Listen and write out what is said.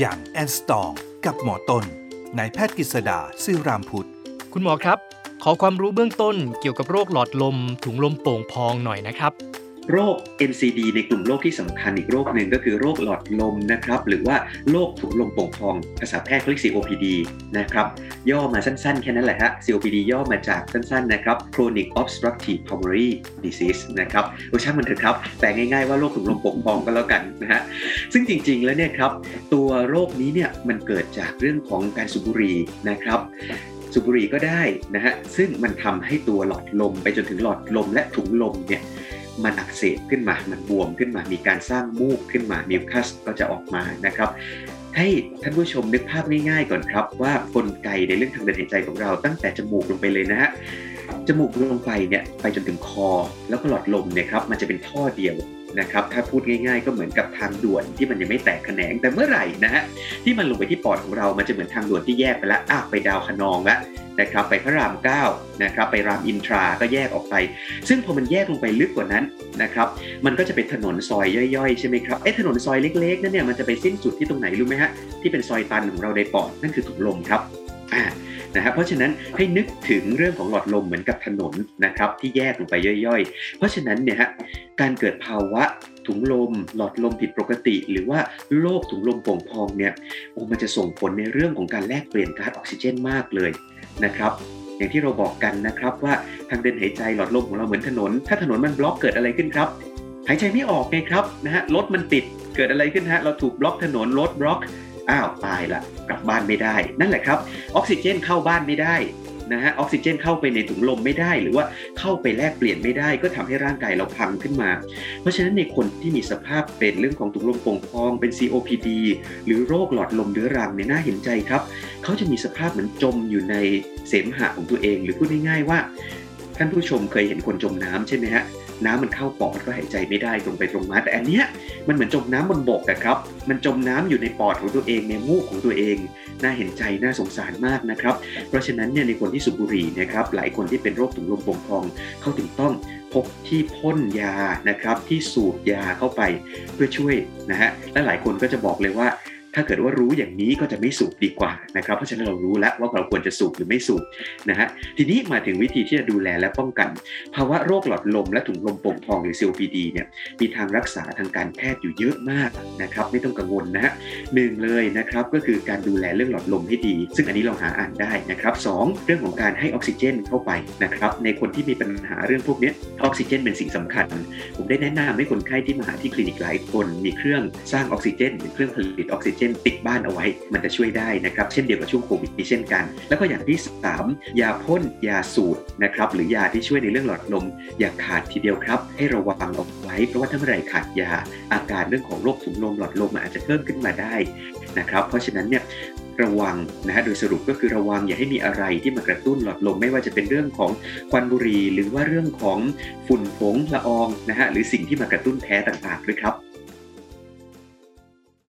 อย่างแอนสตองกับหมอต้นนายแพทย์กฤษดาซื่อรามพุทธ คุณหมอครับ ขอความรู้เบื้องต้นเกี่ยวกับโรคหลอดลมถุงลมโป่งพองหน่อยนะครับ โรค NCD ในกลุ่มโรคที่สำคัญอีกโรคหนึ่งก็คือโรคหลอดลมนะครับหรือว่าโรคถุงลมโป่งพองภาษาแพทย์เรียก COPD นะครับย่อมาสั้นๆ แค่นั้นแหละฮะ COPD ย่อมาจากสั้นๆนะครับ Chronic Obstructive Pulmonary Disease นะครับโอ้ช่างมันเถอะครับแต่ง่ายๆว่าโรคถุงลมโป่งพองก็แล้วกันนะฮะซึ่งจริงๆแล้วเนี่ยครับตัวโรคนี้เนี่ยมันเกิดจากเรื่องของการสูบบุหรี่นะครับสูบบุหรี่ก็ได้นะฮะซึ่งมันทำให้ตัวหลอดลมไปจนถึงหลอดลมและถุงลมเนี่ย มันอักเสบขึ้นมา มันบวมขึ้นมา มีการสร้างมูกขึ้นมามิวคัสก็จะออกมานะครับ ให้ท่านผู้ชมนึกภาพง่ายๆก่อนครับ ว่ากลไกในเรื่องทางเดินหายใจของเราตั้งแต่จมูกลงไปเลยนะฮะจมูกลงไปเนี่ยไปจนถึงคอ แล้วก็หลอดลมเนี่ยครับมันจะเป็นท่อเดียว นะครับถ้าพูดง่าย ๆ ก็เหมือนกับทางด่วนที่มันยังไม่แตกแขนงแต่เมื่อไหร่นะฮะที่มันลงไปที่ปอดของเรา มันจะเหมือนทางด่วนที่แยกไปแล้วอ้าวไปดาวคะนองแล้วนะครับไปพระรามเก้านะครับไปรามอินทราก็แยกออกไป ซึ่งพอมันแยกลงไปลึกกว่านั้นนะครับมันก็จะเป็นถนนซอยย่อยๆใช่ไหมครับไอ้ถนนซอยเล็กๆนั่นเนี่ยมันจะไปสิ้นสุดที่ตรงไหนรู้ไหมฮะที่เป็นซอยตันของเราในปอดนั่นคือถุงลมครับอ่า นะฮะเพราะฉะนั้นให้นึกถึงเรื่องของหลอดลมเหมือนกับถนนนะครับที่แยกลงไปย่อยๆ เพราะฉะนั้นเนี่ยฮะการเกิดภาวะถุงลม หลอดลมผิดปกติ หรือว่าโรคถุงลมโป่งพองเนี่ยโอ้มันจะส่งผลในเรื่องของการแลกเปลี่ยนก๊าซออกซิเจนมากเลยนะครับอย่างที่เราบอกกันนะครับว่าทางเดินหายใจหลอดลมของเราเหมือนถนน ถ้าถนนมันบล็อกเกิดอะไรขึ้นครับ หายใจไม่ออกไงครับนะฮะรถมันติดเกิดอะไรขึ้นฮะเราถูกบล็อกถนนรถบล็อก อ้าวตายละกลับบ้านไม่ได้ นั่นแหละครับออกซิเจนเข้าบ้านไม่ได้นะฮะออกซิเจนเข้าไปในถุงลมไม่ได้ หรือว่าเข้าไปแลกเปลี่ยนไม่ได้ ก็ทำให้ร่างกายเราพังขึ้นมา เพราะฉะนั้นในคนที่มีสภาพเป็นเรื่องของถุงลมโป่งพองเป็น COPD หรือโรคหลอดลมเรื้อรังเนี่ยน่าเห็นใจครับเขาจะมีสภาพเหมือนจมอยู่ในเสมหะของตัวเอง หรือพูดง่ายๆว่า ท่านผู้ชมเคยเห็นคนจมน้ำใช่ไหมฮะ น้ำมันเข้าปอดก็หายใจไม่ได้ตรงไปตรงมาแต่อันเนี้ยมันเหมือนจมน้ำบนบกอะครับ มันจมน้ำอยู่ในปอดของตัวเองในมูกของตัวเอง น่าเห็นใจน่าสงสารมากนะครับ เพราะฉะนั้นเนี่ยในคนที่สูบบุหรี่นะครับหลายคนที่เป็นโรคถุงลมป่งพองเขาถึงต้องพกที่พ่นยานะครับที่สูดยาเข้าไปเพื่อช่วยนะฮะและหลายคนก็จะบอกเลยว่า ถ้าเกิดว่ารู้อย่างนี้ก็จะไม่สูบดีกว่านะครับ เพราะฉะนั้นเรารู้แล้วว่าเราควรจะสูบหรือไม่สูบนะฮะ ทีนี้มาถึงวิธีที่จะดูแลและป้องกัน ภาวะโรคหลอดลมและถุงลมโป่งพองหรือ COPD เนี่ย มีทางรักษาทางการแพทย์อยู่เยอะมาก นะครับไม่ต้องกังวลนะฮะหนึ่งเลยนะครับก็คือการดูแลเรื่องหลอดลมให้ดี ซึ่งอันนี้เราหาอ่านได้นะครับสองเรื่องของการให้ออกซิเจนเข้าไปนะครับในคนที่มีปัญหาเรื่องพวกนี้ออกซิเจนเป็นสิ่งสำคัญ ผมได้แนะนำให้คนไข้ที่มาหาที่คลินิกหลายคน มีเครื่องสร้างออกซิเจนหรือเครื่องผลิตออกซิเจน ติดบ้านเอาไว้ มันจะช่วยได้นะครับเช่นเดียวกับช่วงโควิดนี้เช่นกัน แล้วก็อย่างที่ 3 ยาพ่นยาสูตรนะครับหรือยาที่ช่วยในเรื่องหลอดลมอย่าขาดทีเดียวครับ ให้ระวังเอาไว้เพราะว่าถ้าเมื่อไหร่ขาดยาอาการเรื่องของโรคถุงลมหลอดลมมันอาจจะเพิ่มขึ้นมาได้นะครับ เพราะฉะนั้นเนี่ยระวังนะฮะโดยสรุปก็คือระวังอย่าให้มีอะไรที่มากระตุ้นหลอดลมไม่ว่าจะเป็นเรื่องของควันบุหรี่หรือว่าเรื่องของฝุ่นผงละอองนะฮะหรือสิ่งที่มากระตุ้นแพ้ต่างๆด้วยครับ